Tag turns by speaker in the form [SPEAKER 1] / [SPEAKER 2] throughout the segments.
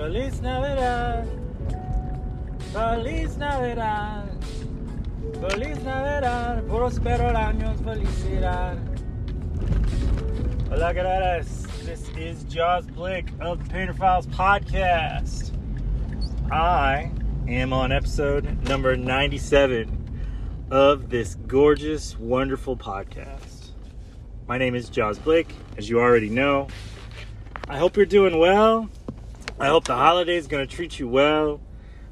[SPEAKER 1] Feliz Navidad. Feliz Navidad. Feliz Navidad. Prospero años felicidad. Hola, gracias. This is Jaws Blake of the Painter Files podcast. I am on episode number 97 of this gorgeous, wonderful podcast. My name is Jaws Blake, as you already know. I hope you're doing well. I hope the holiday is going to treat you well.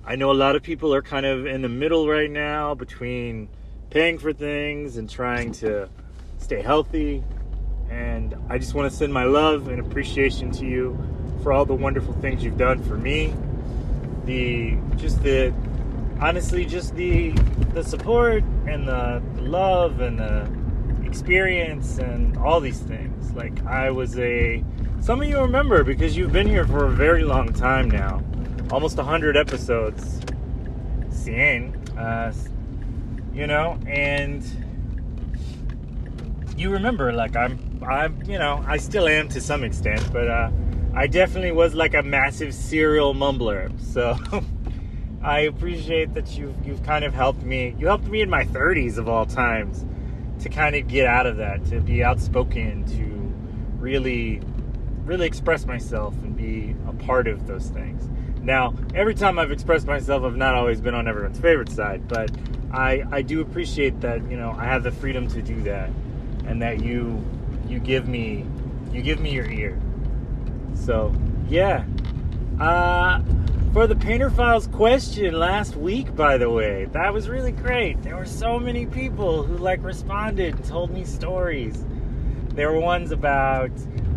[SPEAKER 1] I know a lot of people are kind of in the middle right now between paying for things and trying to stay healthy. And I just want to send my love and appreciation to you for all the wonderful things you've done for me. The just the honestly just the the support and the, the love and the experience and all these things. Like I was a some of you remember because you've been here for a very long time now, almost 100 episodes. Cien, uh, you know, and you remember like I'm I'm you know I still am to some extent, but uh, I definitely was like a massive serial mumbler. So I appreciate that you've you've kind of helped me. You helped me in my 30s of all times to kind of get out of that, to be outspoken, to really really express myself and be a part of those things. Now, every time I've expressed myself, I've not always been on everyone's favorite side, but I I do appreciate that you know I have the freedom to do that, and that you you give me you give me your ear. So yeah. Uh, for the Painter Files question last week, by the way, that was really great. There were so many people who like responded and told me stories. There were ones about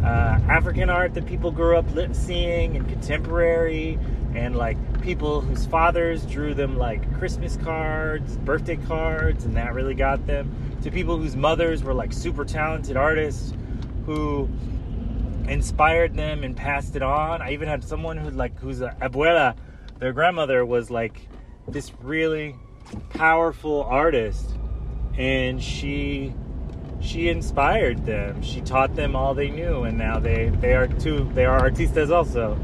[SPEAKER 1] uh, African art that people grew up seeing and contemporary, and like people whose fathers drew them like Christmas cards, birthday cards, and that really got them. To people whose mothers were like super talented artists who inspired them and passed it on. I even had someone who like who's a abuela, their grandmother was like this really powerful artist, and she she inspired them. She taught them all they knew, and now they they are too they are artistas also.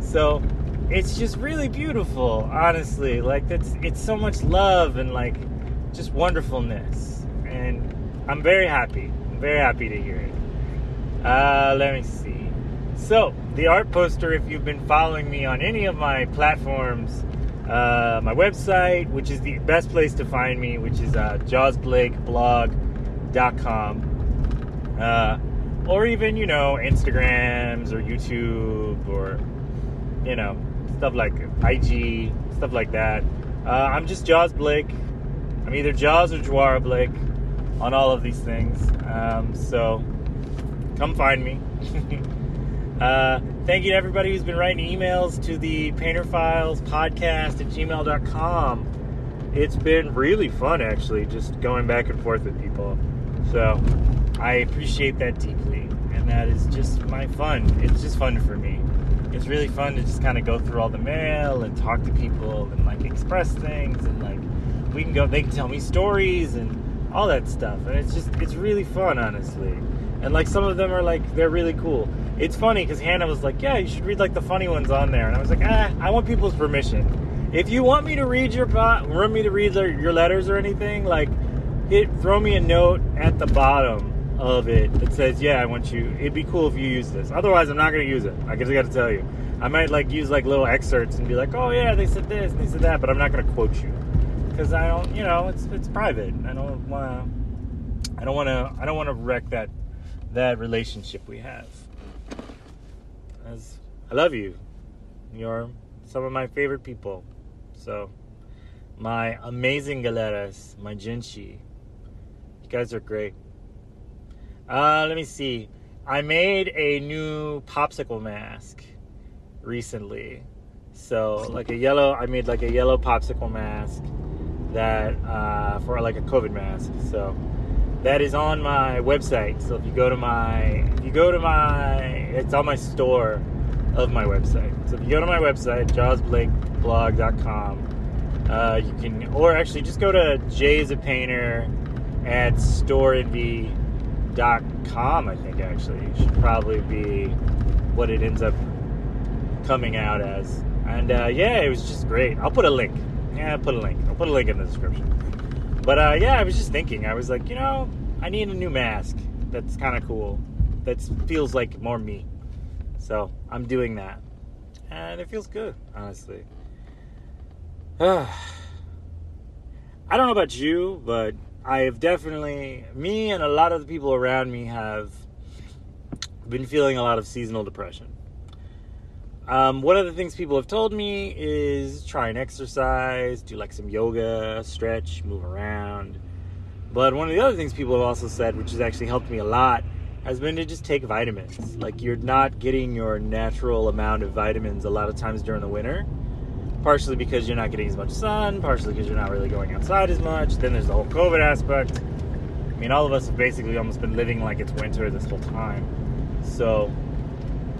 [SPEAKER 1] So it's just really beautiful, honestly. Like that's it's so much love and like just wonderfulness, and I'm very happy. I'm very happy to hear it. Uh, let me see. So the art poster, if you've been following me on any of my platforms. Uh, my website, which is the best place to find me, which is uh, jawsblakeblog.com com, uh, or even you know Instagrams or YouTube or you know stuff like IG stuff like that. Uh, I'm just Jaws Blake. I'm either Jaws or Jawara Blake on all of these things. Um, so come find me. uh, thank you to everybody who's been writing emails to the Painter Files podcast at gmail.com. It's been really fun actually, just going back and forth with people. So I appreciate that deeply. And that is just my fun. It's just fun for me. It's really fun to just kind of go through all the mail and talk to people and like express things and like we can go they can tell me stories and all that stuff. And it's just it's really fun honestly. And like some of them are like they're really cool. It's funny because Hannah was like, "Yeah, you should read like the funny ones on there," and I was like, "Ah, I want people's permission. If you want me to read your want me to read your letters or anything, like hit throw me a note at the bottom of it that says, "Yeah, I want you." It'd be cool if you use this. Otherwise, I'm not to use it. I just got to tell you. I might like use like little excerpts and be like, "Oh yeah, they said this and they said that," but I'm not to quote you because I don't, you know, it's it's private. I don't want. I don't want to. I don't want to wreck that that relationship we have. As I love you, you're some of my favorite people. So, my amazing galeras, my genshi guys are great. Uh, let me see. I made a new popsicle mask recently. So like a yellow, I made like a yellow popsicle mask that uh, for like a COVID mask. So that is on my website. So if you go to my, if you go to my, it's on my store of my website. So if you go to my website, jawsblakeblog.com, uh, you can, or actually just go to Jay's a Painter at storeenvy.com, I think actually should probably be what it ends up coming out as. And uh, yeah, it was just great. I'll put a link. Yeah, I'll put a link. I'll put a link in the description. But uh, yeah, I was just thinking. I was like, you know, I need a new mask. That's kind of cool. That feels like more me. So I'm doing that, and it feels good, honestly. I don't know about you, but I have definitely, me and a lot of the people around me have been feeling a lot of seasonal depression. Um, one of the things people have told me is try and exercise, do like some yoga, stretch, move around. But one of the other things people have also said, which has actually helped me a lot, has been to just take vitamins. Like you're not getting your natural amount of vitamins a lot of times during the winter. Partially because you're not getting as much sun, partially because you're not really going outside as much. Then there's the whole COVID aspect. I mean, all of us have basically almost been living like it's winter this whole time. So,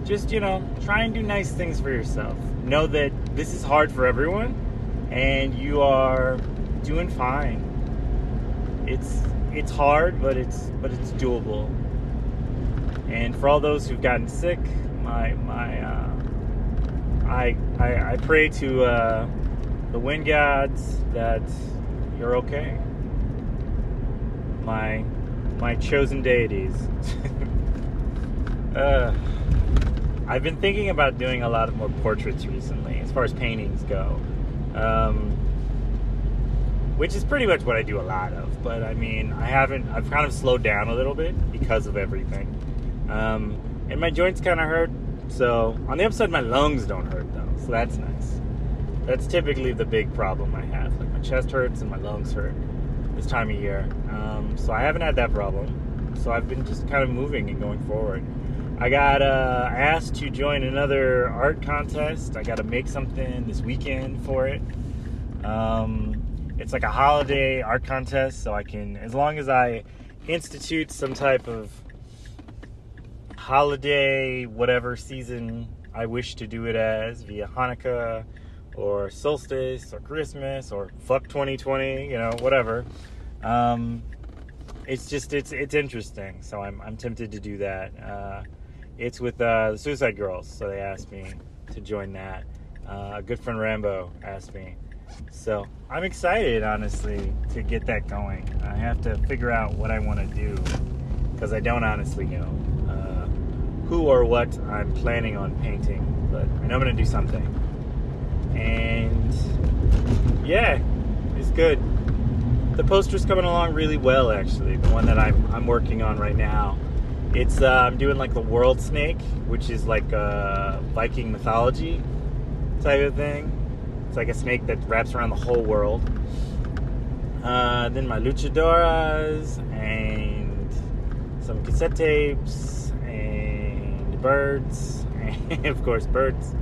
[SPEAKER 1] just, you know, try and do nice things for yourself. Know that this is hard for everyone and you are doing fine. It's it's hard, but it's but it's doable. And for all those who've gotten sick, my my uh, I, I I pray to uh, the wind gods that you're okay. My my chosen deities. uh, I've been thinking about doing a lot of more portraits recently, as far as paintings go. Um, which is pretty much what I do a lot of. But I mean, I haven't. I've kind of slowed down a little bit because of everything, um, and my joints kind of hurt. So on the upside, my lungs don't hurt though, so that's nice. That's typically the big problem I have. Like my chest hurts and my lungs hurt this time of year. Um, so I haven't had that problem. So I've been just kind of moving and going forward. I got uh, asked to join another art contest. I got to make something this weekend for it. Um, it's like a holiday art contest, so I can, as long as I institute some type of holiday, whatever season I wish to do it as, via Hanukkah or solstice or Christmas or fuck 2020, you know, whatever. Um, it's just it's it's interesting, so I'm I'm tempted to do that. Uh, it's with uh, the Suicide Girls, so they asked me to join that. Uh, a good friend Rambo asked me, so I'm excited, honestly, to get that going. I have to figure out what I want to do because I don't honestly know uh, who or what I'm planning on painting, but I know I'm going to do something. And yeah, it's good. The poster's coming along really well, actually. The one that I'm, I'm working on right now. It's uh, I'm doing like the world snake, which is like a Viking mythology type of thing. It's like a snake that wraps around the whole world. Uh, then my luchadoras and some cassette tapes birds, of course birds.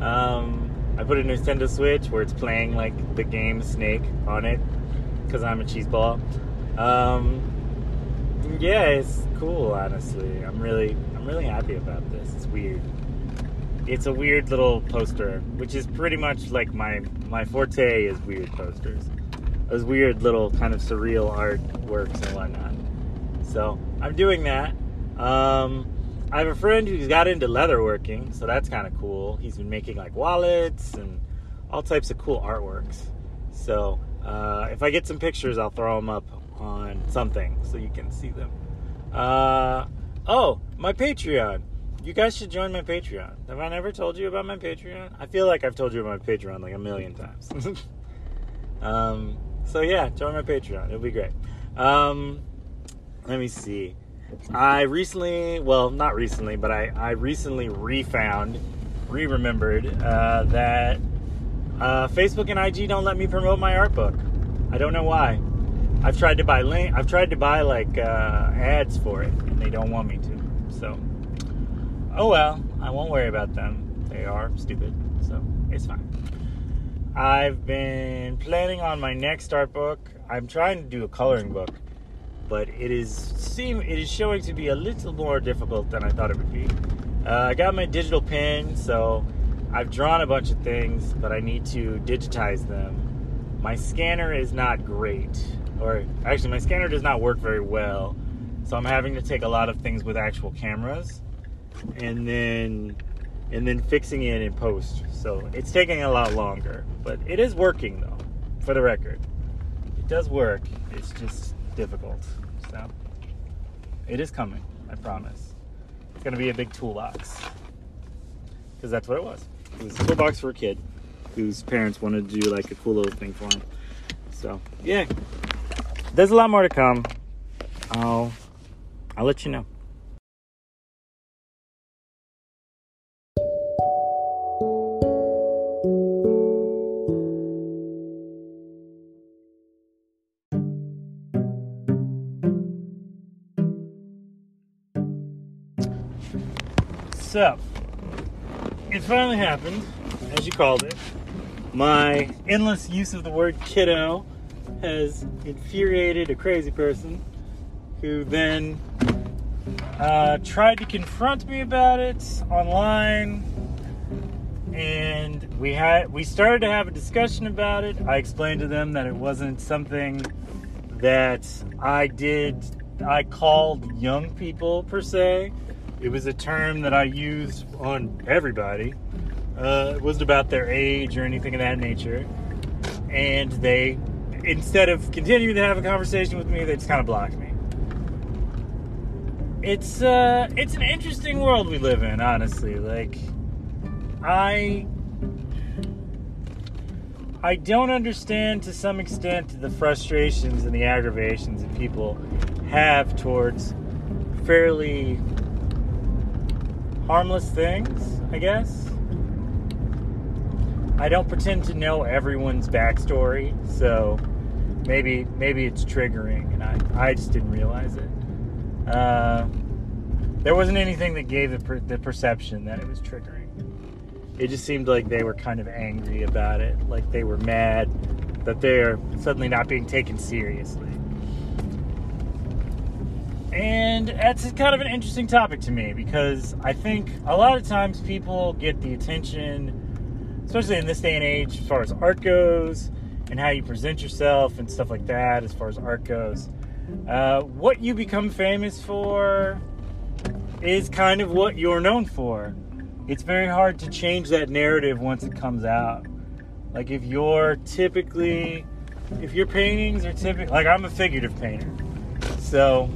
[SPEAKER 1] Um, I put a Nintendo Switch where it's playing like the game Snake on it because I'm a cheeseball. Um, yeah, it's cool. Honestly, I'm really, I'm really happy about this. It's weird. It's a weird little poster, which is pretty much like my my forte is weird posters. Those weird little kind of surreal artworks and whatnot. So I'm doing that. Um, I have a friend who's got into leatherworking, so that's kind of cool. He's been making like wallets and all types of cool artworks. So uh, if I get some pictures, I'll throw them up on something so you can see them. Uh, oh, my Patreon. You guys should join my Patreon. Have I never told you about my Patreon? I feel like I've told you about my Patreon like a million times. um, so yeah, join my Patreon. It'll be great. Um, let me see. I recently, well, not recently, but I, I recently refound, re remembered uh, that uh, Facebook and IG don't let me promote my art book. I don't know why. I've tried to buy link. I've tried to buy like uh, ads for it, and they don't want me to. So, oh well. I won't worry about them. They are stupid, so it's fine. I've been planning on my next art book. I'm trying to do a coloring book, but it is seem it is showing to be a little more difficult than I thought it would be. Uh, I got my digital pen, so I've drawn a bunch of things, but I need to digitize them. My scanner is not great, or actually, my scanner does not work very well, so I'm having to take a lot of things with actual cameras and then and then fixing it in post. So it's taking a lot longer, but it is working though, for the record. It does work, it's just difficult. So it is coming, I promise. It's gonna be a big toolbox. Because that's what it was. It was a toolbox for a kid whose parents wanted to do like a cool little thing for him. So yeah. There's a lot more to come. I'll I'll let you know. So, it finally happened, as you called it. My endless use of the word kiddo has infuriated a crazy person who then uh, tried to confront me about it online. And we had we started to have a discussion about it. I explained to them that it wasn't something that i did i called young people per se it was a term that i used on everybody uh, it wasn't about their age or anything of that nature. And they instead of continuing to have a conversation with me they just kind of blocked me. It's uh it's an interesting world we live in honestly like i i don't understand to some extent the frustrations and the aggravations that people have towards fairly harmless things i guess i don't pretend to know everyone's backstory so maybe maybe it's triggering and i i just didn't realize it uh, there wasn't anything that gave the, per- the perception that it was triggering. It just seemed like they were kind of angry about it, like they were mad that they're suddenly not being taken seriously. And that's kind of an interesting topic to me because I think a lot of times people get the attention, especially in this day and age, as far as art goes and how you present yourself and stuff like that, as far as art goes uh, what you become famous for is kind of what you're known for. It's very hard to change that narrative once it comes out. Like if you're typically, if your paintings are typically, like I'm a figurative painter. So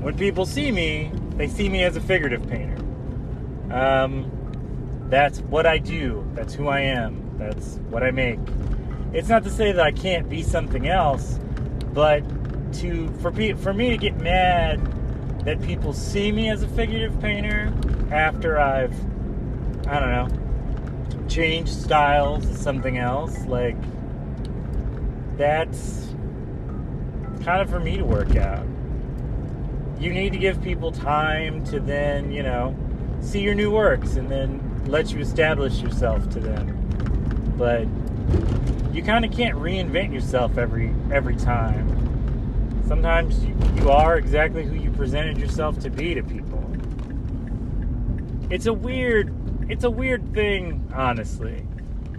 [SPEAKER 1] when people see me, they see me as a figurative painter. Um, that's what I do. That's who I am. That's what I make. It's not to say that I can't be something else, but to for pe- for me to get mad that people see me as a figurative painter after I've I don't know changed styles to something else like that's kind of for me to work out. You need to give people time to then, you know, see your new works and then let you establish yourself to them. But you kind of can't reinvent yourself every every time sometimes you, you are exactly who you presented yourself to be to people. It's a weird it's a weird thing, honestly.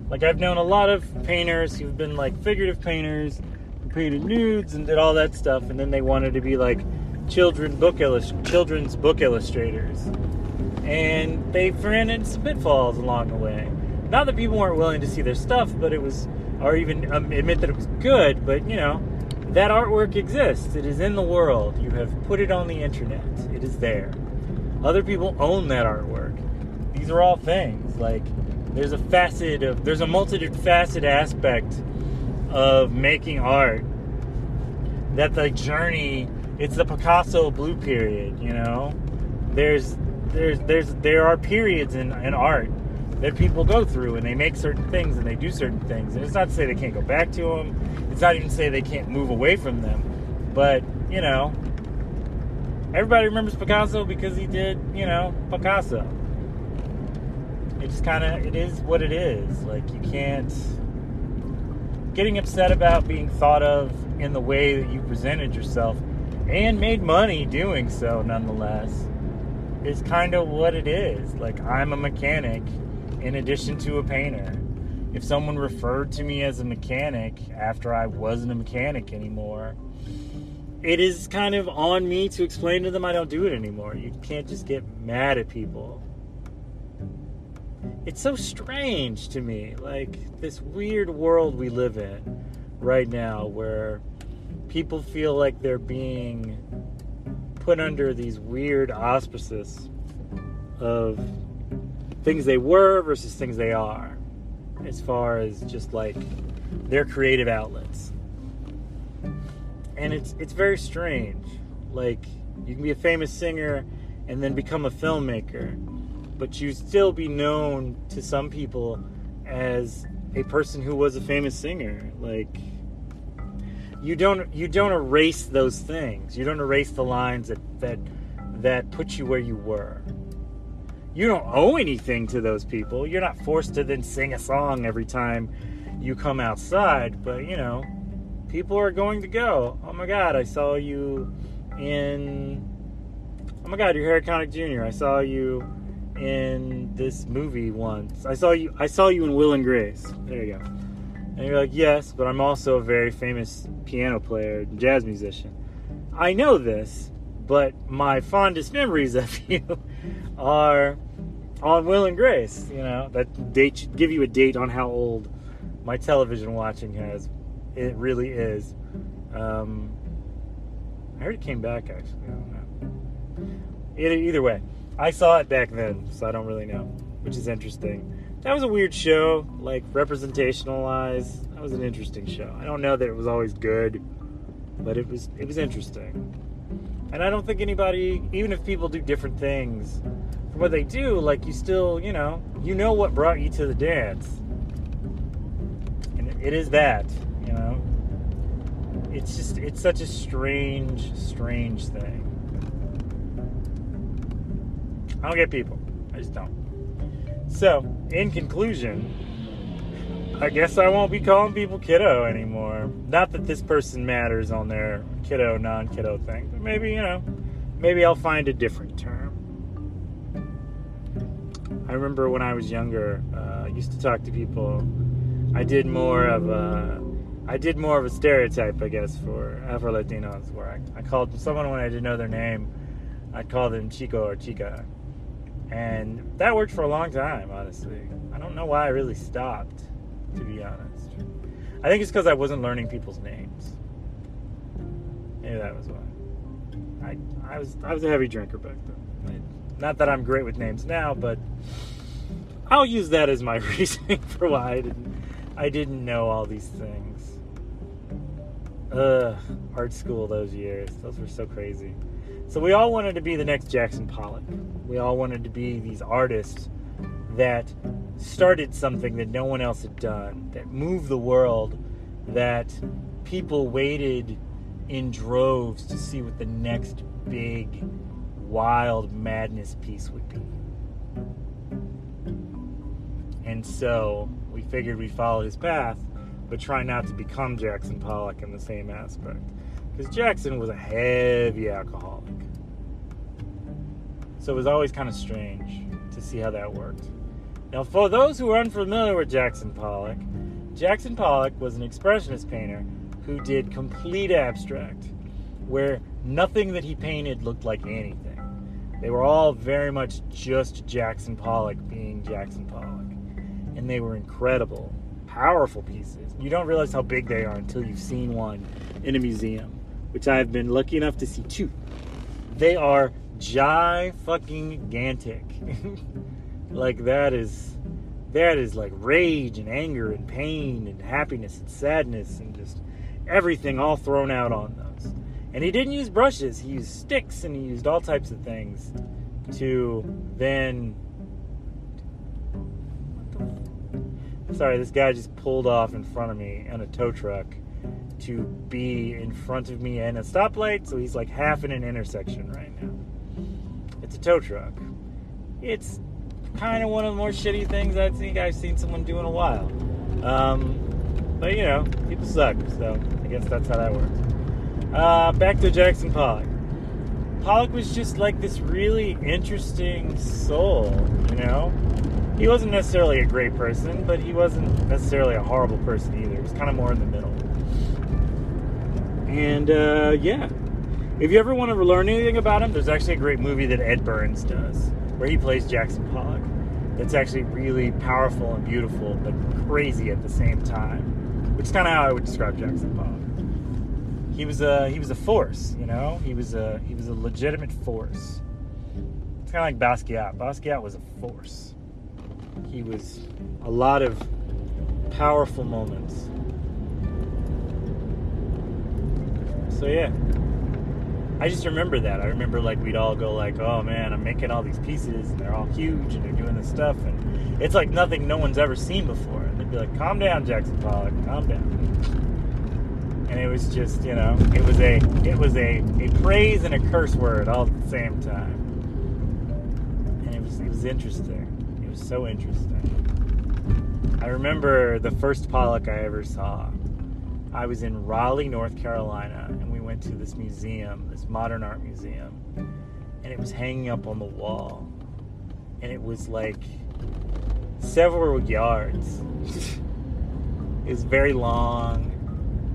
[SPEAKER 1] Like I've known a lot of painters who've been like figurative painters who painted nudes and did all that stuff, and then they wanted to be like children book illust- children's book illustrators, and they ran into some pitfalls along the way. Not that people weren't willing to see their stuff, but it was, or even um, admit that it was good, but you know, that artwork exists. It is in the world. You have put it on the internet. It is there. Other people own that artwork. These are all things. Like there's a facet of there's a multifaceted aspect of making art. That the journey it's the Picasso blue period, you know? There's there's there's there are periods in, in art that people go through and they make certain things and they do certain things. And it's not to say they can't go back to them. It's not even to say they can't move away from them. But, you know, everybody remembers Picasso because he did, you know, Picasso. It just kind of, it is what it is. Like, you can't, getting upset about being thought of in the way that you presented yourself and made money doing so nonetheless is kind of what it is. Like, I'm a mechanic in addition to a painter. If someone referred to me as a mechanic after I wasn't a mechanic anymore, it is kind of on me to explain to them I don't do it anymore. You can't just get mad at people. it's so strange to me. Like this weird world we live in right now where people feel like they're being put under these weird auspices of things they were versus things they are as far as just like their creative outlets. And it's it's very strange. Like you can be a famous singer and then become a filmmaker but you still be known to some people as a person who was a famous singer. Like you don't you don't erase those things. You don't erase the lines that that that put you where you were. You don't owe anything to those people. You're not forced to then sing a song every time you come outside but you know people are going to go. Oh my god i saw you in oh my god you're harry connick jr i saw you in this movie once. I saw you i saw you in will and grace. There you go and you're like, yes, but I'm also a very famous piano player, jazz musician. I know this, but my fondest memories of you are on Will and Grace. You know, that date should give you a date on how old my television watching has. It really is. Um, I heard it came back actually. I don't know. Either, either way, I saw it back then, so I don't really know, which is interesting that was a weird show, like representational wise. That was an interesting show. I don't know that it was always good, but it was it was interesting. And I don't think anybody, even if people do different things from what they do, like you still, you know, you know what brought you to the dance. And it is that, you know. It's just it's such a strange, strange thing. I don't get people. I just don't. So, in conclusion, I guess I won't be calling people kiddo anymore. Not that this person matters on their kiddo, non kiddo thing, but maybe, you know, maybe I'll find a different term. I remember when I was younger, uh, I used to talk to people. I did more of a, I did more of a stereotype, I guess, for Afro Latinos, where I, I called someone when I didn't know their name, I'd call them Chico or Chica and that worked for a long time, honestly. I don't know why I really stopped, to be honest. I think it's because I wasn't learning people's names. Maybe that was why. I, I was I was a heavy drinker back then. Not that I'm great with names now, but I'll use that as my reasoning for why I didn't I didn't know all these things. Ugh, art school those years. Those were so crazy. So we all wanted to be the next Jackson Pollock. We all wanted to be these artists that started something that no one else had done, that moved the world, that people waited in droves to see what the next big, wild madness piece would be. And so we figured we'd follow his path, but try not to become Jackson Pollock in the same aspect. Because Jackson was a heavy alcoholic. So it was always kind of strange to see how that worked. Now, for those who are unfamiliar with Jackson Pollock, Jackson Pollock was an expressionist painter who did complete abstract, where nothing that he painted looked like anything. They were all very much just Jackson Pollock being Jackson Pollock. And they were incredible, powerful pieces. You don't realize how big they are until you've seen one in a museum, which I've been lucky enough to see two. They are Jai fucking Gantic. like that is that is like rage and anger and pain and happiness and sadness and just everything all thrown out on those. And he didn't use brushes, he used sticks and he used all types of things to then Sorry, this guy just pulled off in front of me on a tow truck to be in front of me in a stoplight, so he's like half in an intersection right now tow truck. It's kind of one of the more shitty things I think I've seen someone do in a while. Um, but you know, people suck, so I guess that's how that works. Uh, back to Jackson Pollock. Pollock was just like this really interesting soul, you know? He wasn't necessarily a great person, but he wasn't necessarily a horrible person either. He was kind of more in the middle. And uh, yeah, if you ever want to learn anything about him, there's actually a great movie that Ed Burns does, where he plays Jackson Pollock. that's actually really powerful and beautiful, but crazy at the same time. Which is kind of how I would describe Jackson Pollock. He was a he was a force, you know. He was a he was a legitimate force. It's kind of like Basquiat. Basquiat was a force. He was a lot of powerful moments. So yeah. I just remember that. I remember like we'd all go like, "Oh man, I'm making all these pieces, and they're all huge, and they're doing this stuff, and it's like nothing no one's ever seen before." And they'd be like, "Calm down, Jackson Pollock, calm down." And it was just, you know, it was a, it was a, a praise and a curse word all at the same time, and it was, it was interesting. It was so interesting. I remember the first Pollock I ever saw. I was in Raleigh, North Carolina, went to this museum, this modern art museum, and it was hanging up on the wall. And it was like several yards. it was very long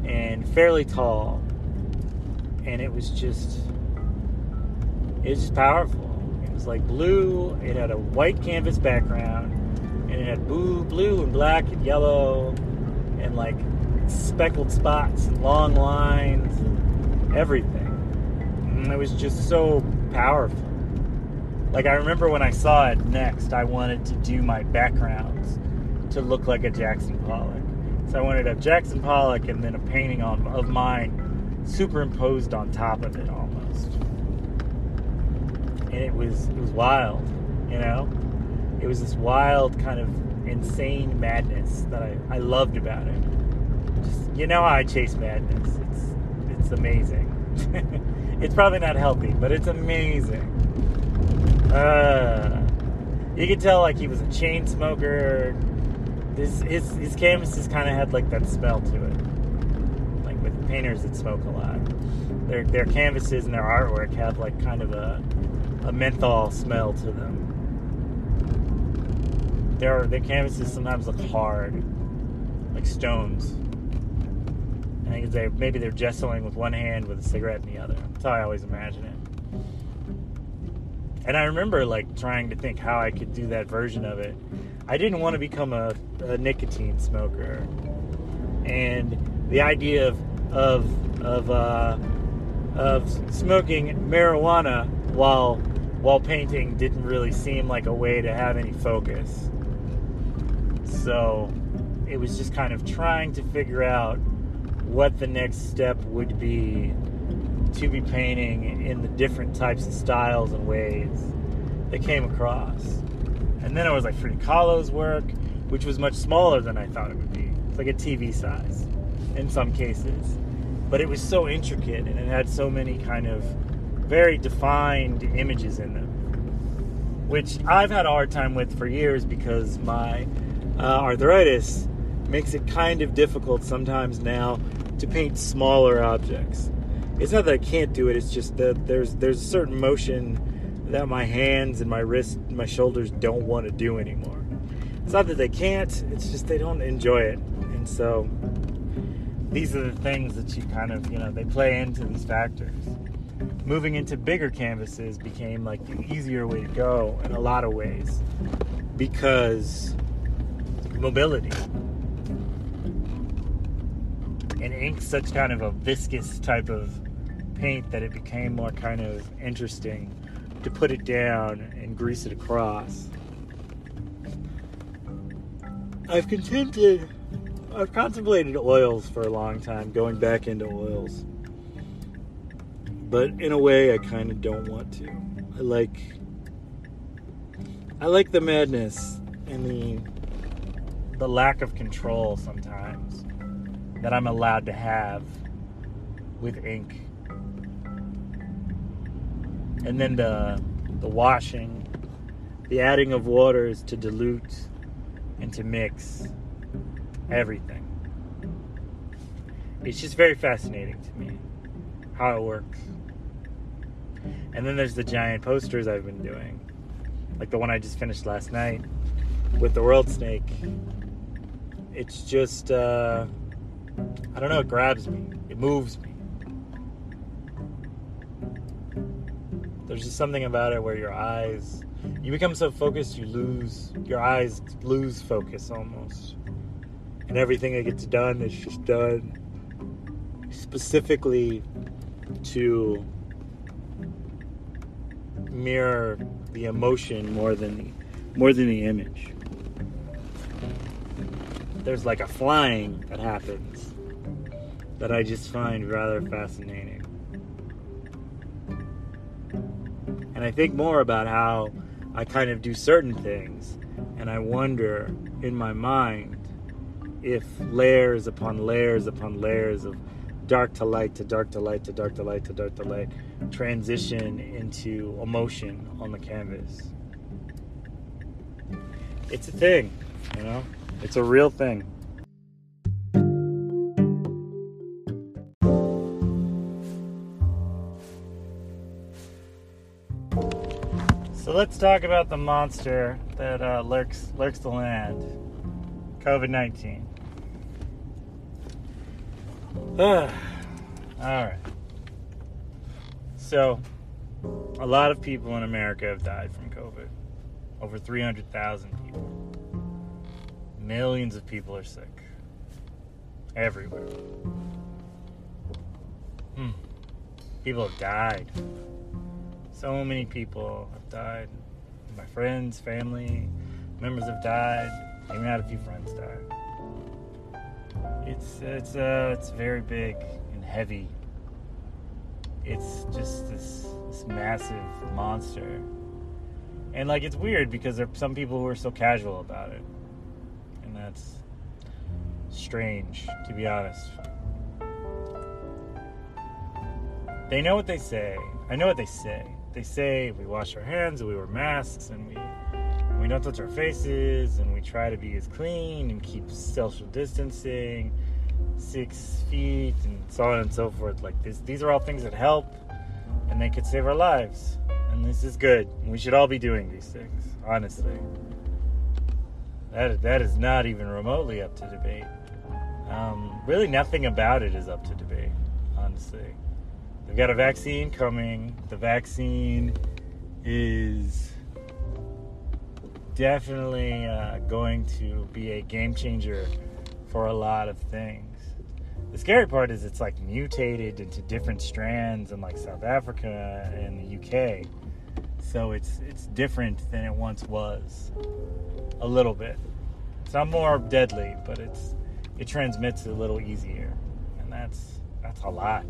[SPEAKER 1] and fairly tall. And it was just it was just powerful. It was like blue, it had a white canvas background, and it had blue, blue and black and yellow and like speckled spots and long lines and everything. And it was just so powerful. Like I remember when I saw it next, I wanted to do my backgrounds to look like a Jackson Pollock. So I wanted a Jackson Pollock and then a painting on of mine superimposed on top of it almost. And it was it was wild, you know? It was this wild kind of insane madness that I, I loved about it. Just you know how I chase madness. It's it's amazing. it's probably not healthy, but it's amazing. Uh, you could tell like he was a chain smoker. His his, his canvases kind of had like that smell to it, like with painters that smoke a lot. Their their canvases and their artwork have like kind of a a menthol smell to them. Their their canvases sometimes look hard, like stones. I think they maybe they're gessoing with one hand with a cigarette in the other. That's how I always imagine it. And I remember like trying to think how I could do that version of it. I didn't want to become a, a nicotine smoker, and the idea of of of uh, of smoking marijuana while while painting didn't really seem like a way to have any focus. So it was just kind of trying to figure out what the next step would be to be painting in the different types of styles and ways that came across. And then it was like Frida Kahlo's work, which was much smaller than I thought it would be. It's like a TV size in some cases. But it was so intricate and it had so many kind of very defined images in them, which I've had a hard time with for years because my uh, arthritis makes it kind of difficult sometimes now to paint smaller objects. It's not that I can't do it; it's just that there's there's a certain motion that my hands and my wrists, and my shoulders don't want to do anymore. It's not that they can't; it's just they don't enjoy it, and so these are the things that you kind of you know they play into these factors. Moving into bigger canvases became like the easier way to go in a lot of ways because mobility ink such kind of a viscous type of paint that it became more kind of interesting to put it down and grease it across. I've contended, I've contemplated oils for a long time, going back into oils. But in a way, I kind of don't want to. I like, I like the madness and the, the lack of control sometimes that I'm allowed to have with ink. And then the the washing, the adding of waters to dilute and to mix everything. It's just very fascinating to me how it works. And then there's the giant posters I've been doing. Like the one I just finished last night with the world snake. It's just uh I don't know, it grabs me. It moves me. There's just something about it where your eyes you become so focused you lose your eyes lose focus almost and everything that gets done is just done specifically to mirror the emotion more than the more than the image there's like a flying that happens that I just find rather fascinating and I think more about how I kind of do certain things, and I wonder in my mind if layers upon layers upon layers of dark to light to dark to light to dark to light to dark to light transition into emotion on the canvas. It's a thing, you know? It's a real thing. So let's talk about the monster that uh, lurks lurks the land. COVID nineteen. All right. So, a lot of people in America have died from COVID. Over three hundred thousand people. Millions of people are sick. Everywhere. Hmm. People have died. So many people have died. My friends, family, members have died. Even had a few friends die. It's it's uh it's very big and heavy. It's just this this massive monster. And like it's weird because there are some people who are so casual about it. That's strange, to be honest. They know what they say. I know what they say. They say we wash our hands and we wear masks and we we don't touch our faces and we try to be as clean and keep social distancing six feet and so on and so forth. Like this these are all things that help and they could save our lives. And this is good. We should all be doing these things honestly that that is not even remotely up to debate um, really nothing about it is up to debate honestly They've got a vaccine coming. The vaccine is definitely uh, going to be a game changer for a lot of things. The scary part is it's like mutated into different strands in like South Africa and the UK. So it's it's different than it once was. A little bit. It's not more deadly, but it's it transmits a little easier. And that's that's a lot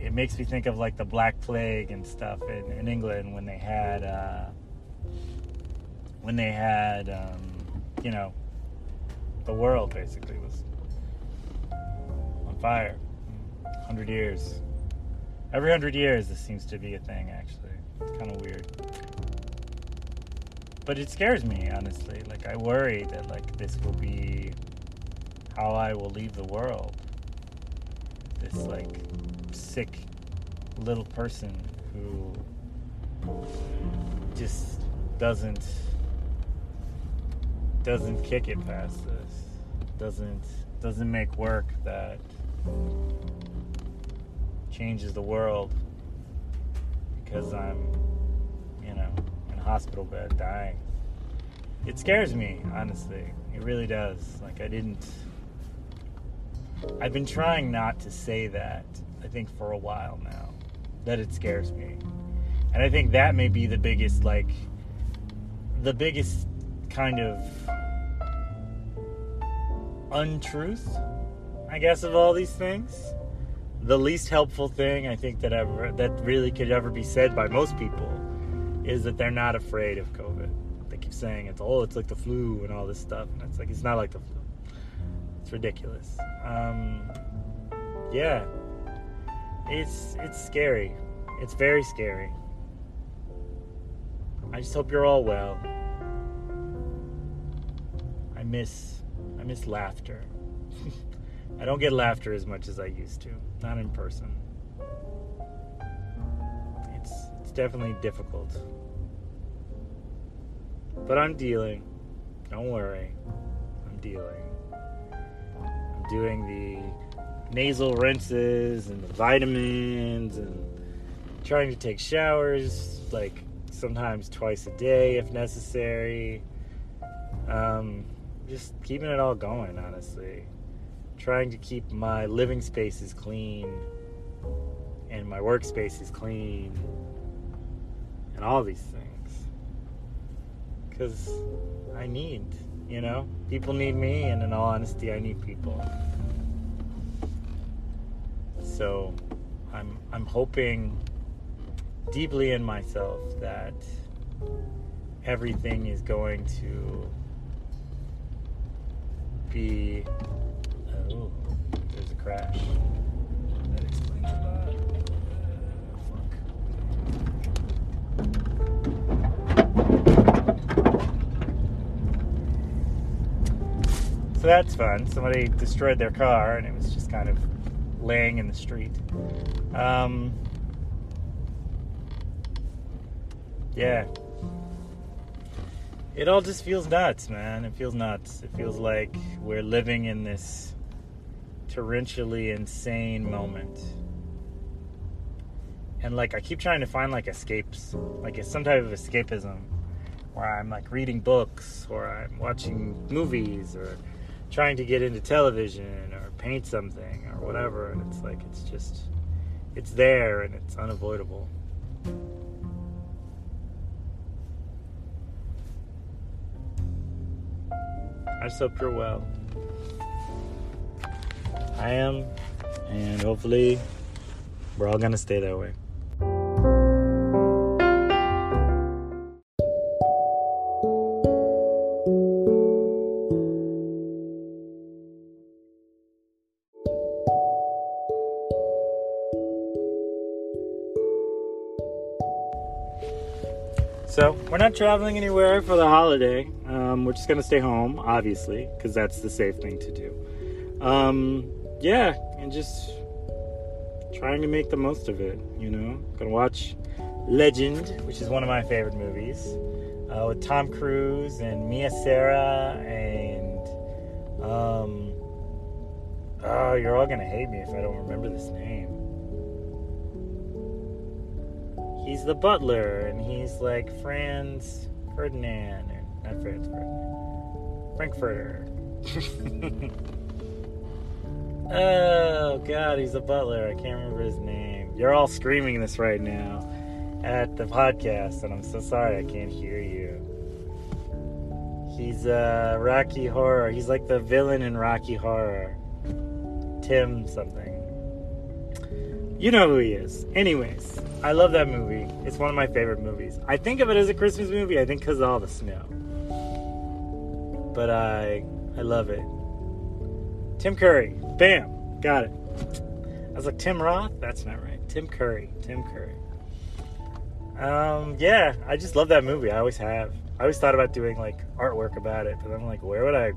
[SPEAKER 1] it makes me think of like the Black Plague and stuff in, in England when they had uh, when they had um, you know the world basically was on fire. Hundred years. Every hundred years, this seems to be a thing. Actually, it's kind of weird, but it scares me honestly. Like I worry that like this will be how I will leave the world. This like sick little person who just doesn't doesn't kick it past this doesn't doesn't make work that changes the world because I'm you know hospital bed dying it scares me honestly it really does like I didn't I've been trying not to say that I think for a while now that it scares me. And I think that may be the biggest like the biggest kind of untruth, I guess, of all these things. The least helpful thing I think that ever that really could ever be said by most people is that they're not afraid of COVID. They keep saying it's oh it's like the flu and all this stuff, and it's like it's not like the flu. It's ridiculous. Um, yeah, it's it's scary. It's very scary. I just hope you're all well. I miss I miss laughter. I don't get laughter as much as I used to. Not in person. It's it's definitely difficult. But I'm dealing. Don't worry. I'm dealing. I'm doing the nasal rinses and the vitamins and trying to take showers like sometimes twice a day if necessary. Um, just keeping it all going, honestly. Trying to keep my living spaces clean and my workspaces clean and all these things. Because I need, you know, people need me, and in all honesty, I need people. So I'm, I'm hoping deeply in myself that everything is going to be. That's fun. Somebody destroyed their car and it was just kind of laying in the street. Um, yeah. It all just feels nuts, man. It feels nuts. It feels like we're living in this torrentially insane moment. And like I keep trying to find like escapes, like it's some type of escapism where I'm like reading books or I'm watching movies or trying to get into television or paint something or whatever and it's like it's just it's there and it's unavoidable. I just hope you're well. I am, and hopefully, we're all gonna stay that way. Not traveling anywhere for the holiday. Um, we're just to stay home, obviously, because that's the safe thing to do. Um, yeah, and just trying to make the most of it, you know? Gonna watch Legend, which is one of my favorite movies, uh, with Tom Cruise and Mia Sara and. Um, oh, you're all gonna hate me if I don't remember this name. He's the butler, and he's like Franz Ferdinand, or not Franz Ferdinand, Frankfurter. oh God, he's a butler. I can't remember his name. You're all screaming this right now at the podcast, and I'm so sorry I can't hear you. He's uh, Rocky Horror. He's like the villain in Rocky Horror. Tim something. You know who he is. Anyways, I love that movie. It's one of my favorite movies. I think of it as a Christmas movie, I think because of all the snow. But I I love it. Tim Curry. Bam. Got it. I was like, Tim Roth? That's not right. Tim Curry. Tim Curry. Um, yeah, I just love that movie. I always have. I always thought about doing like artwork about it, but I'm like, where would I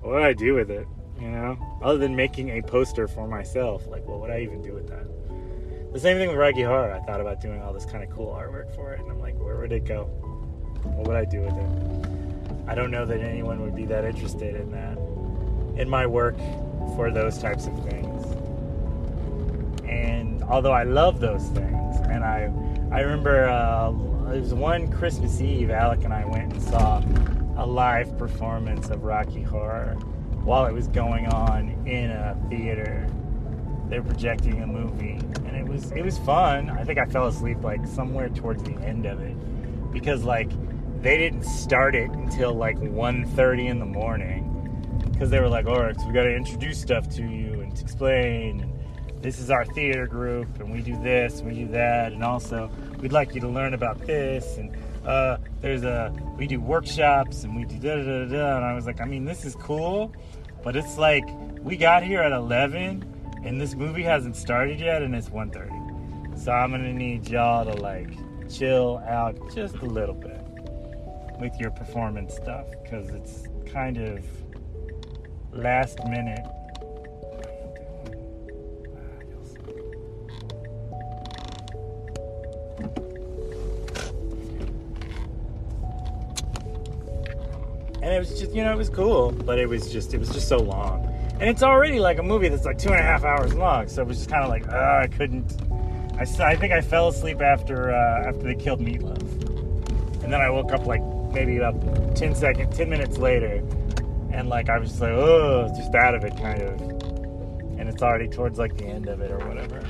[SPEAKER 1] what would I do with it? You know? Other than making a poster for myself, like what would I even do with that? The same thing with Rocky Horror. I thought about doing all this kind of cool artwork for it, and I'm like, where would it go? What would I do with it? I don't know that anyone would be that interested in that, in my work for those types of things. And although I love those things, and I, I remember uh, it was one Christmas Eve, Alec and I went and saw a live performance of Rocky Horror while it was going on in a theater. They're projecting a movie, it was it was fun. I think I fell asleep like somewhere towards the end of it because like they didn't start it until like 1.30 in the morning because they were like, all right, so we got to introduce stuff to you and to explain. And this is our theater group, and we do this, and we do that, and also we'd like you to learn about this. And uh, there's a we do workshops, and we do da da da da. And I was like, I mean, this is cool, but it's like we got here at 11, and this movie hasn't started yet, and it's 1.30. So I'm gonna need y'all to like chill out just a little bit with your performance stuff because it's kind of last minute. And it was just, you know, it was cool, but it was just, it was just so long. And it's already like a movie that's like two and a half hours long, so it was just kind of like, uh, I couldn't. I, I think I fell asleep after uh, after they killed Meatloaf. And then I woke up like maybe about 10 seconds, 10 minutes later, and like I was just like, oh, just out of it kind of. And it's already towards like the end of it or whatever.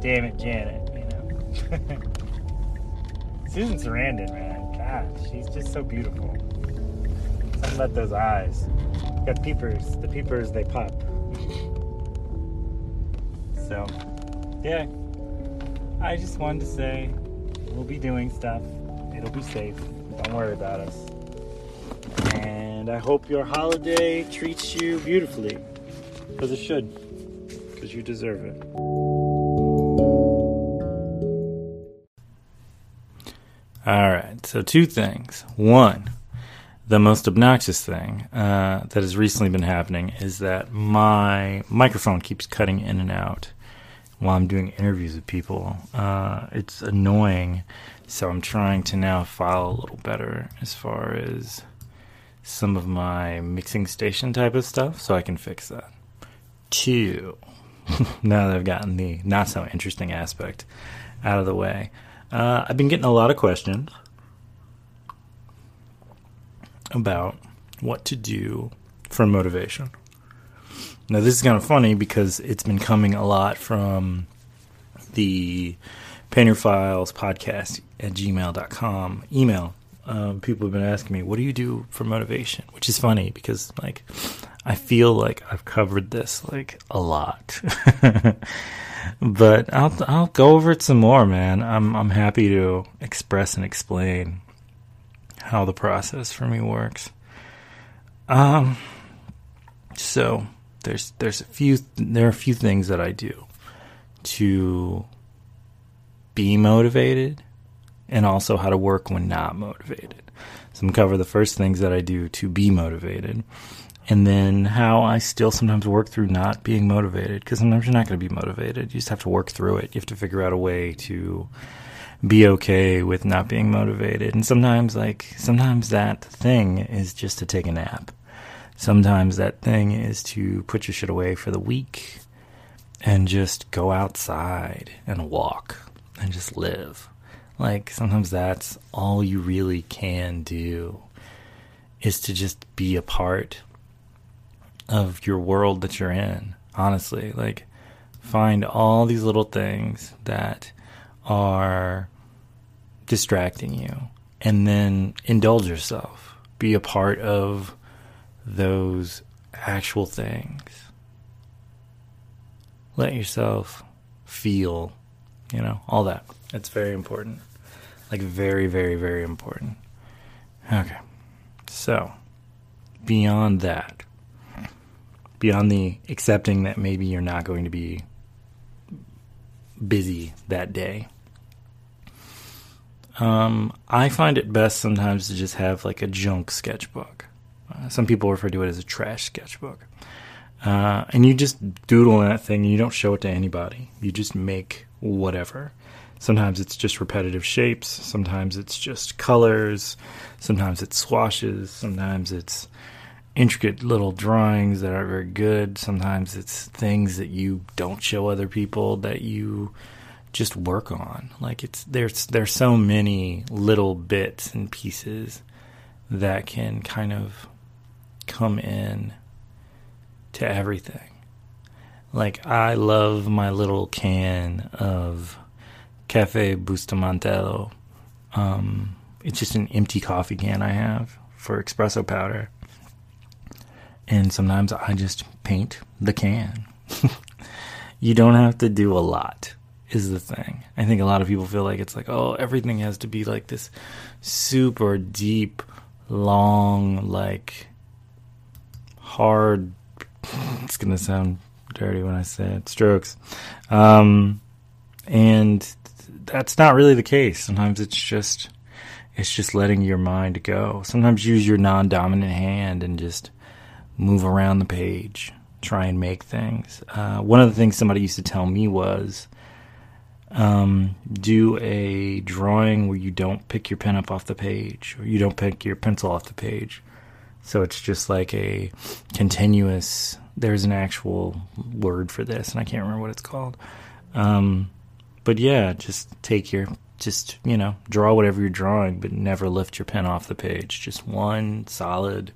[SPEAKER 1] Damn it, Janet, you know. Susan Sarandon, man, God, she's just so beautiful. Something about those eyes. Got peepers. The peepers, they pop. So, yeah. I just wanted to say we'll be doing stuff. It'll be safe. Don't worry about us. And I hope your holiday treats you beautifully. Because it should. Because you deserve it. All right. So, two things. One, the most obnoxious thing uh, that has recently been happening is that my microphone keeps cutting in and out while I'm doing interviews with people. Uh, it's annoying, so I'm trying to now file a little better as far as some of my mixing station type of stuff, so I can fix that. Two, now that I've gotten the not so interesting aspect out of the way, uh, I've been getting a lot of questions about what to do for motivation. Now, this is kind of funny because it's been coming a lot from the Painter Files podcast at gmail.com email. Um, people have been asking me, what do you do for motivation? Which is funny because, like, I feel like I've covered this, like, a lot. but I'll, I'll go over it some more, man. I'm, I'm happy to express and explain how the process for me works. Um, so there's there's a few there are a few things that I do to be motivated and also how to work when not motivated. So I'm cover the first things that I do to be motivated and then how I still sometimes work through not being motivated because sometimes you're not going to be motivated. You just have to work through it. You have to figure out a way to be okay with not being motivated. And sometimes, like, sometimes that thing is just to take a nap. Sometimes that thing is to put your shit away for the week and just go outside and walk and just live. Like, sometimes that's all you really can do is to just be a part of your world that you're in. Honestly, like, find all these little things that are distracting you and then indulge yourself. Be a part of those actual things. Let yourself feel, you know, all that. It's very important. Like, very, very, very important. Okay. So, beyond that, beyond the accepting that maybe you're not going to be busy that day, um, I find it best sometimes to just have like a junk sketchbook. Uh, some people refer to it as a trash sketchbook. Uh, and you just doodle in that thing and you don't show it to anybody. You just make whatever. Sometimes it's just repetitive shapes. Sometimes it's just colors. Sometimes it's swashes. Sometimes it's intricate little drawings that are very good. Sometimes it's things that you don't show other people that you just work on. Like it's there's there's so many little bits and pieces that can kind of come in to everything. Like I love my little can of Cafe Bustamantelo. Um, it's just an empty coffee can I have for espresso powder. And sometimes I just paint the can. you don't have to do a lot is the thing. I think a lot of people feel like it's like, oh, everything has to be like this super deep, long, like hard. It's gonna sound dirty when I say it. Strokes, um, and that's not really the case. Sometimes it's just it's just letting your mind go. Sometimes use your non-dominant hand and just move around the page. Try and make things. Uh, one of the things somebody used to tell me was um, do a drawing where you don't pick your pen up off the page or you don't pick your pencil off the page. So it's just like a continuous. There's an actual word for this, and I can't remember what it's called. Um, but yeah, just take your just, you know, draw whatever you're drawing, but never lift your pen off the page. Just one solid,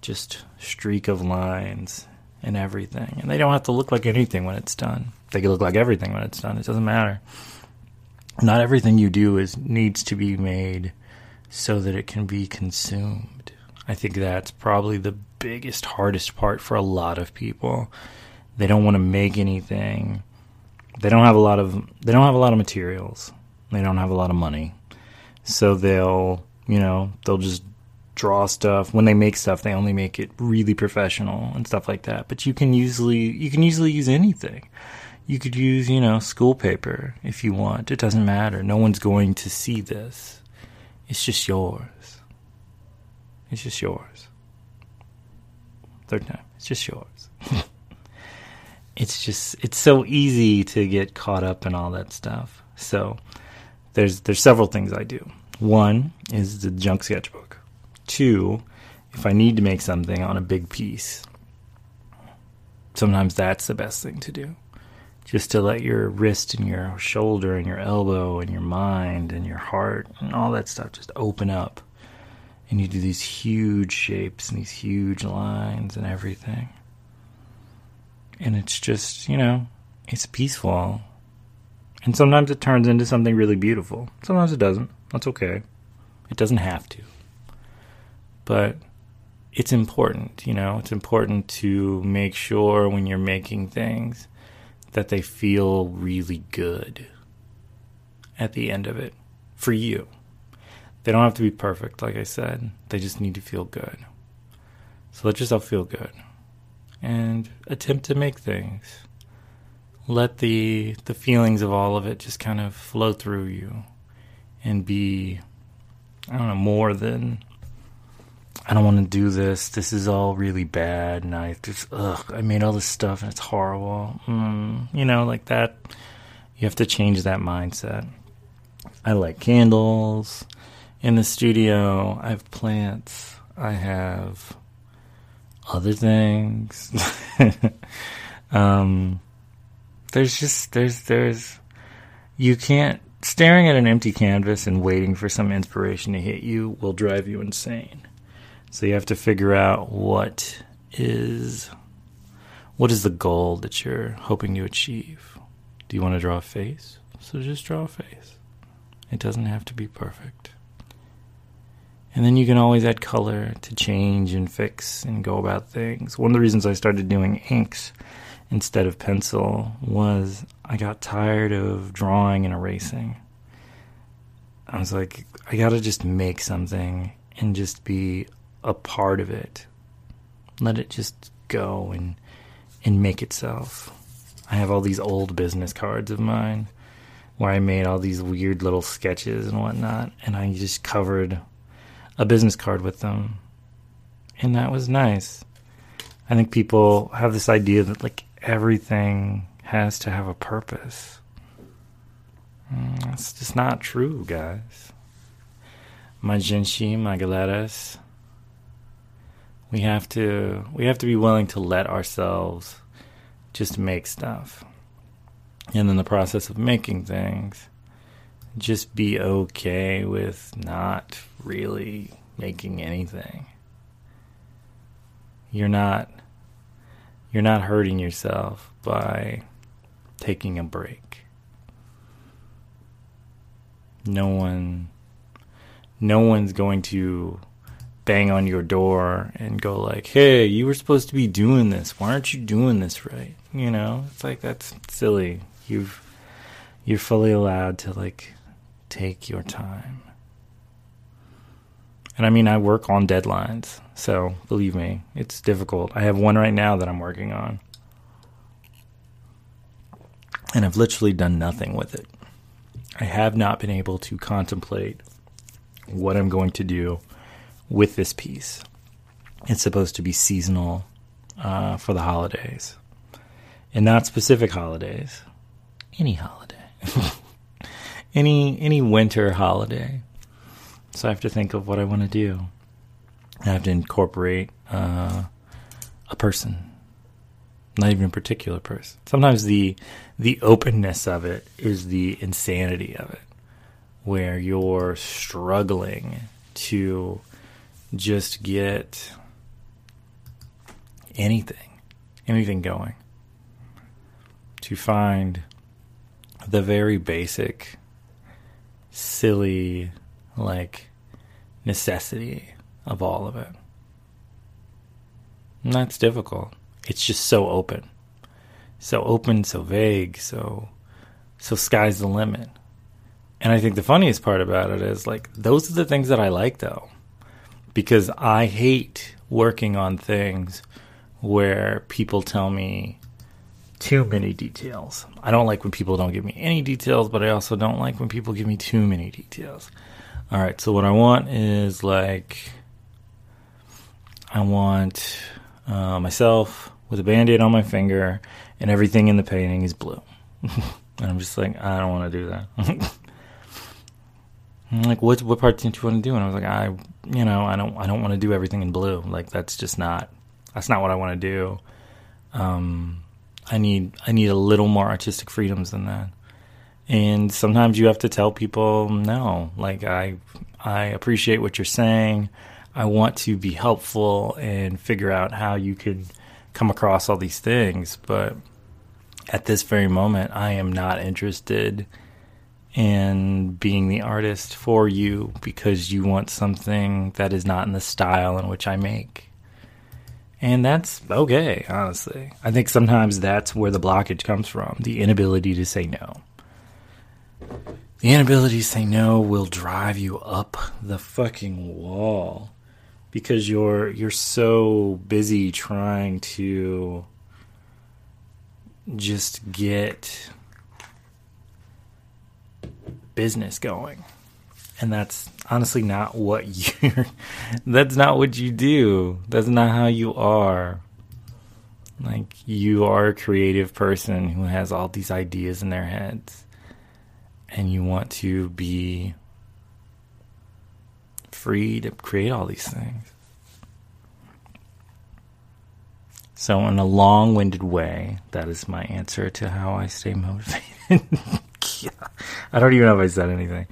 [SPEAKER 1] just streak of lines and everything. And they don't have to look like anything when it's done. They can look like everything when it's done. It doesn't matter. Not everything you do is needs to be made so that it can be consumed. I think that's probably the biggest hardest part for a lot of people. They don't want to make anything. They don't have a lot of they don't have a lot of materials. They don't have a lot of money. So they'll, you know, they'll just draw stuff. When they make stuff, they only make it really professional and stuff like that. But you can usually you can usually use anything. You could use, you know, school paper if you want. It doesn't matter. No one's going to see this. It's just yours. It's just yours. Third time. It's just yours. it's just it's so easy to get caught up in all that stuff. So there's there's several things I do. One is the junk sketchbook. Two, if I need to make something on a big piece, sometimes that's the best thing to do. Just to let your wrist and your shoulder and your elbow and your mind and your heart and all that stuff just open up. And you do these huge shapes and these huge lines and everything. And it's just, you know, it's peaceful. And sometimes it turns into something really beautiful. Sometimes it doesn't. That's okay. It doesn't have to but it's important, you know, it's important to make sure when you're making things that they feel really good at the end of it for you. They don't have to be perfect, like I said. They just need to feel good. So let yourself feel good and attempt to make things. Let the the feelings of all of it just kind of flow through you and be I don't know more than I don't want to do this. This is all really bad, and I just ugh. I made all this stuff, and it's horrible. Mm, you know, like that. You have to change that mindset. I like candles in the studio. I have plants. I have other things. um, there's just there's there's you can't staring at an empty canvas and waiting for some inspiration to hit you will drive you insane so you have to figure out what is what is the goal that you're hoping to achieve. Do you want to draw a face? So just draw a face. It doesn't have to be perfect. And then you can always add color to change and fix and go about things. One of the reasons I started doing inks instead of pencil was I got tired of drawing and erasing. I was like, I gotta just make something and just be a part of it. Let it just go and and make itself. I have all these old business cards of mine where I made all these weird little sketches and whatnot, and I just covered a business card with them. And that was nice. I think people have this idea that like everything has to have a purpose. Mm, it's just not true, guys. My gente, my galeras, we have to we have to be willing to let ourselves just make stuff. And in the process of making things just be okay with not really making anything. You're not you're not hurting yourself by taking a break. No one no one's going to bang on your door and go like, "Hey, you were supposed to be doing this. Why aren't you doing this right?" You know, it's like that's silly. You've you're fully allowed to like take your time. And I mean, I work on deadlines, so believe me, it's difficult. I have one right now that I'm working on. And I've literally done nothing with it. I have not been able to contemplate what I'm going to do with this piece. It's supposed to be seasonal uh, for the holidays, and not specific holidays. Any holiday, any any winter holiday. So I have to think of what I want to do. I have to incorporate uh, a person. not even a particular person. Sometimes the the openness of it is the insanity of it, where you're struggling to just get anything, anything going, to find the very basic, silly, like necessity of all of it. And that's difficult. It's just so open. So open, so vague, so so sky's the limit. And I think the funniest part about it is like those are the things that I like though. Because I hate working on things where people tell me too many details. I don't like when people don't give me any details, but I also don't like when people give me too many details. All right, so what I want is like I want uh, myself with a band aid on my finger, and everything in the painting is blue. and I'm just like, I don't want to do that. Like, what what part didn't you want to do? And I was like, I, you know, I don't I don't want to do everything in blue. Like that's just not that's not what I want to do. Um, I need I need a little more artistic freedoms than that. And sometimes you have to tell people no. Like I I appreciate what you're saying. I want to be helpful and figure out how you could come across all these things. But at this very moment, I am not interested in being the artist for you because you want something that is not in the style in which I make. And that's okay, honestly. I think sometimes that's where the blockage comes from the inability to say no. The inability to say no will drive you up the fucking wall because you're you're so busy trying to just get business going and that's honestly not what you that's not what you do that's not how you are like you are a creative person who has all these ideas in their heads and you want to be free to create all these things. So, in a long winded way, that is my answer to how I stay motivated. I don't even know if I said anything.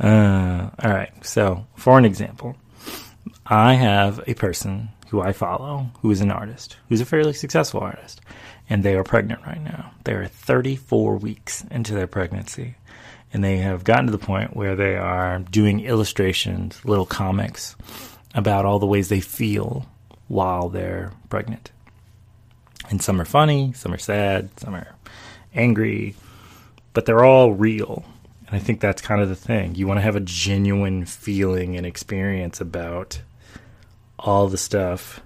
[SPEAKER 1] Uh, all right. So, for an example, I have a person who I follow who is an artist, who's a fairly successful artist, and they are pregnant right now. They are 34 weeks into their pregnancy and they have gotten to the point where they are doing illustrations, little comics about all the ways they feel while they're pregnant. And some are funny, some are sad, some are angry, but they're all real. And I think that's kind of the thing. You want to have a genuine feeling and experience about all the stuff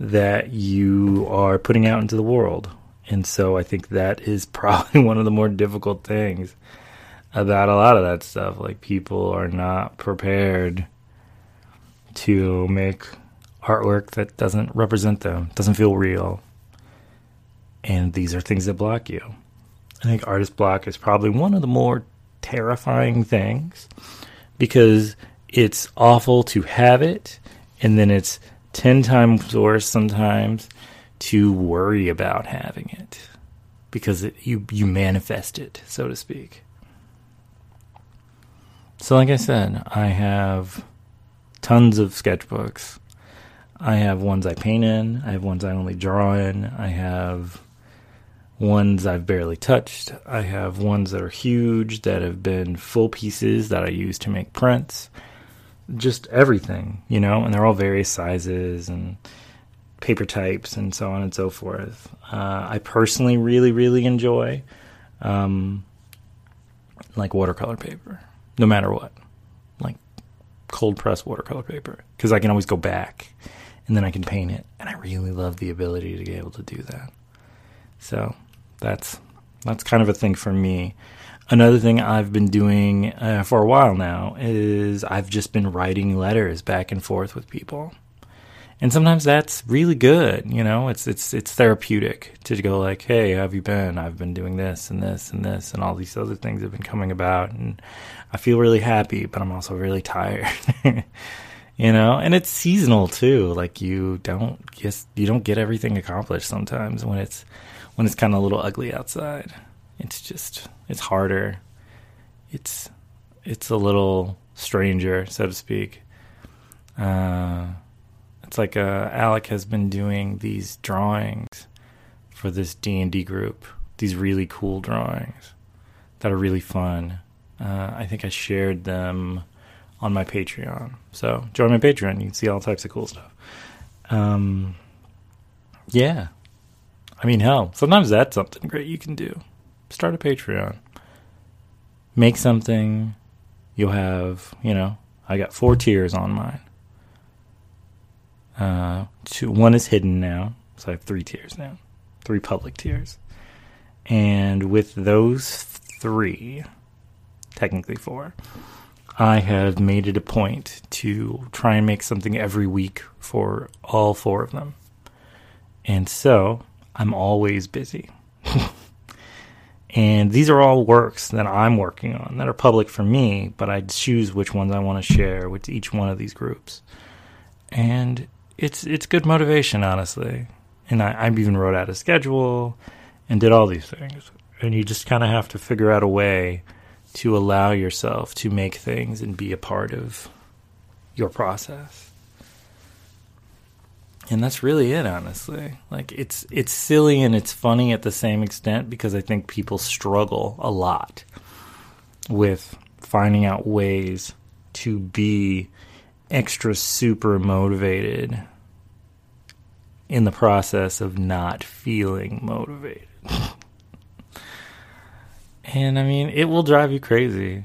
[SPEAKER 1] that you are putting out into the world. And so I think that is probably one of the more difficult things about a lot of that stuff. Like people are not prepared to make artwork that doesn't represent them, doesn't feel real. And these are things that block you. I think artist block is probably one of the more terrifying things because it's awful to have it and then it's 10 times worse sometimes to worry about having it because it, you you manifest it so to speak. So, like I said, I have tons of sketchbooks. I have ones I paint in, I have ones I only draw in, I have ones I've barely touched, I have ones that are huge that have been full pieces that I use to make prints. Just everything, you know, and they're all various sizes and paper types and so on and so forth. Uh, I personally really, really enjoy um, like watercolor paper no matter what. Like cold press watercolor paper because I can always go back and then I can paint it and I really love the ability to be able to do that. So that's that's kind of a thing for me. Another thing I've been doing uh, for a while now is I've just been writing letters back and forth with people and sometimes that's really good you know it's it's it's therapeutic to go like hey how have you been i've been doing this and this and this and all these other things have been coming about and i feel really happy but i'm also really tired you know, and it's seasonal too. Like you don't just you don't get everything accomplished sometimes when it's when it's kind of a little ugly outside. It's just it's harder. It's it's a little stranger, so to speak. Uh, it's like uh, Alec has been doing these drawings for this D and D group. These really cool drawings that are really fun. Uh, I think I shared them on my Patreon. So join my Patreon. You can see all types of cool stuff. Um, yeah. I mean, hell, sometimes that's something great you can do. Start a Patreon. Make something. You'll have, you know, I got four tiers on mine. Uh, two, one is hidden now, so I have three tiers now, three public tiers. And with those three, technically four, I have made it a point to try and make something every week for all four of them. And so I'm always busy. and these are all works that I'm working on that are public for me, but I choose which ones I want to share with each one of these groups. And it's it's good motivation, honestly. And I, I even wrote out a schedule and did all these things. And you just kind of have to figure out a way to allow yourself to make things and be a part of your process. And that's really it honestly. Like it's it's silly and it's funny at the same extent because I think people struggle a lot with finding out ways to be extra super motivated in the process of not feeling motivated. And I mean, it will drive you crazy.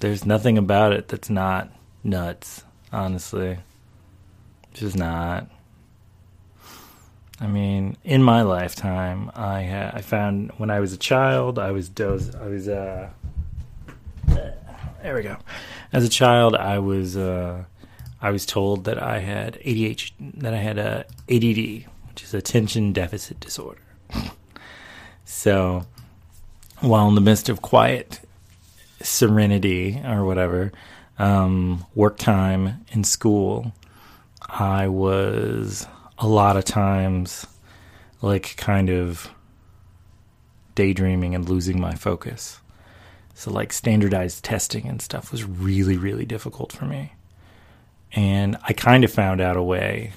[SPEAKER 1] There's nothing about it that's not nuts, honestly. Just not. I mean, in my lifetime, I ha- I found when I was a child, I was doze. I was uh, there we go. As a child, I was uh, I was told that I had ADHD, that I had a ADD, which is attention deficit disorder. so while in the midst of quiet serenity or whatever, um, work time in school, I was a lot of times like kind of daydreaming and losing my focus. So, like, standardized testing and stuff was really, really difficult for me. And I kind of found out a way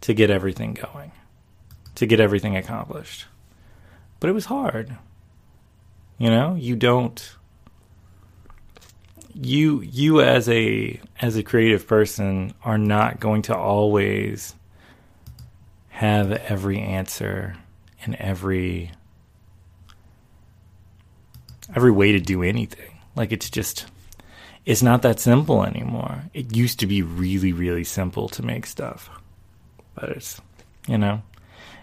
[SPEAKER 1] to get everything going, to get everything accomplished but it was hard. You know, you don't you you as a as a creative person are not going to always have every answer and every every way to do anything. Like it's just it's not that simple anymore. It used to be really really simple to make stuff. But it's you know,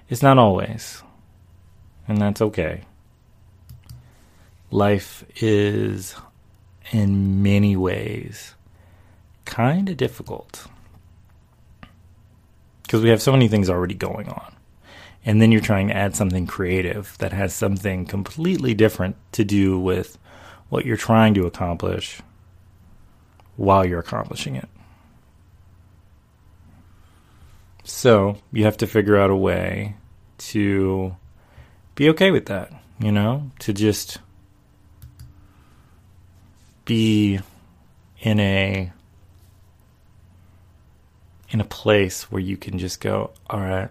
[SPEAKER 1] it's not always and that's okay. Life is, in many ways, kind of difficult because we have so many things already going on. And then you're trying to add something creative that has something completely different to do with what you're trying to accomplish while you're accomplishing it. So you have to figure out a way to be okay with that, you know, to just be in a in a place where you can just go, all right,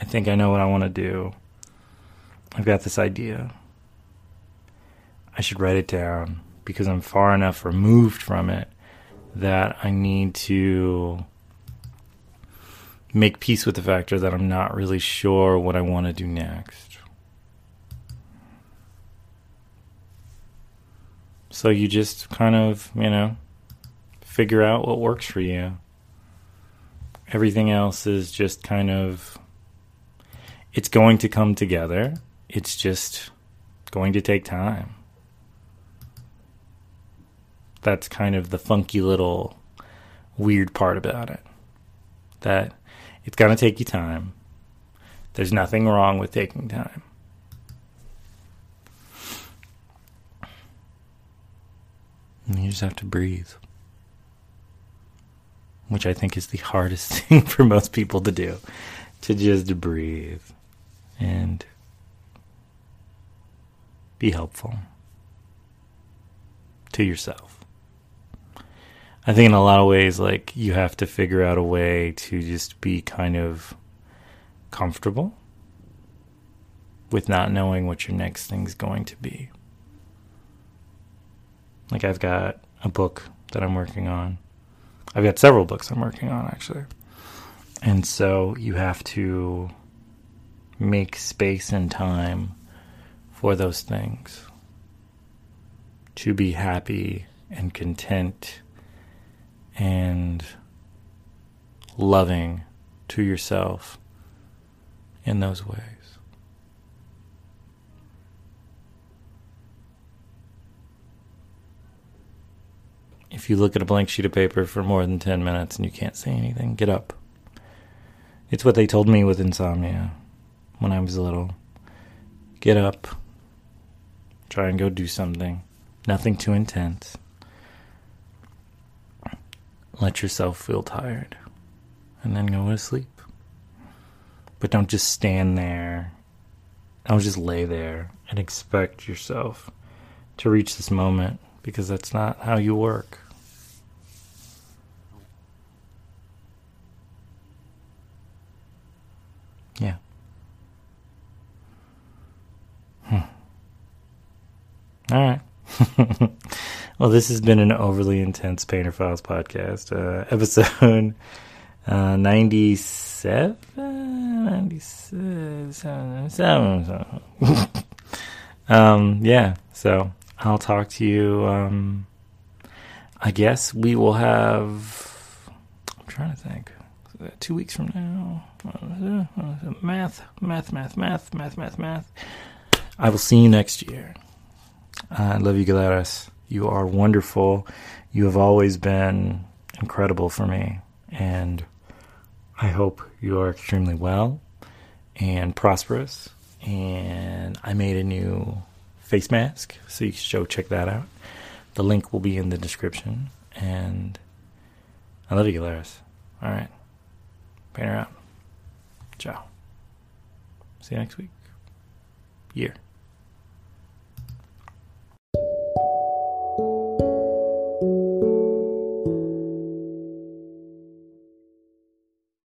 [SPEAKER 1] I think I know what I want to do. I've got this idea. I should write it down because I'm far enough removed from it that I need to make peace with the factor that I'm not really sure what I want to do next. So you just kind of, you know, figure out what works for you. Everything else is just kind of it's going to come together. It's just going to take time. That's kind of the funky little weird part about it. That it's going to take you time. There's nothing wrong with taking time. You just have to breathe. which I think is the hardest thing for most people to do, to just breathe and be helpful to yourself. I think in a lot of ways, like you have to figure out a way to just be kind of comfortable with not knowing what your next thing's going to be. Like I've got a book that I'm working on. I've got several books I'm working on actually. And so you have to make space and time for those things. To be happy and content and loving to yourself in those ways. If you look at a blank sheet of paper for more than 10 minutes and you can't say anything, get up. It's what they told me with insomnia when I was little. Get up, try and go do something. Nothing too intense. Let yourself feel tired and then go to sleep. But don't just stand there. Don't just lay there and expect yourself to reach this moment because that's not how you work. Yeah. Hmm. All right. well, this has been an overly intense Painter Files podcast, uh, episode uh, 97? 97. um, yeah, so I'll talk to you. Um, I guess we will have. I'm trying to think. Two weeks from now. Math, math, math, math, math, math, math. I will see you next year. I love you, Gladys. You are wonderful. You have always been incredible for me. And I hope you are extremely well and prosperous. And I made a new face mask, so you should go check that out. The link will be in the description. And I love you, Gladys. All right. Painter out. Ciao. See you next week. Year.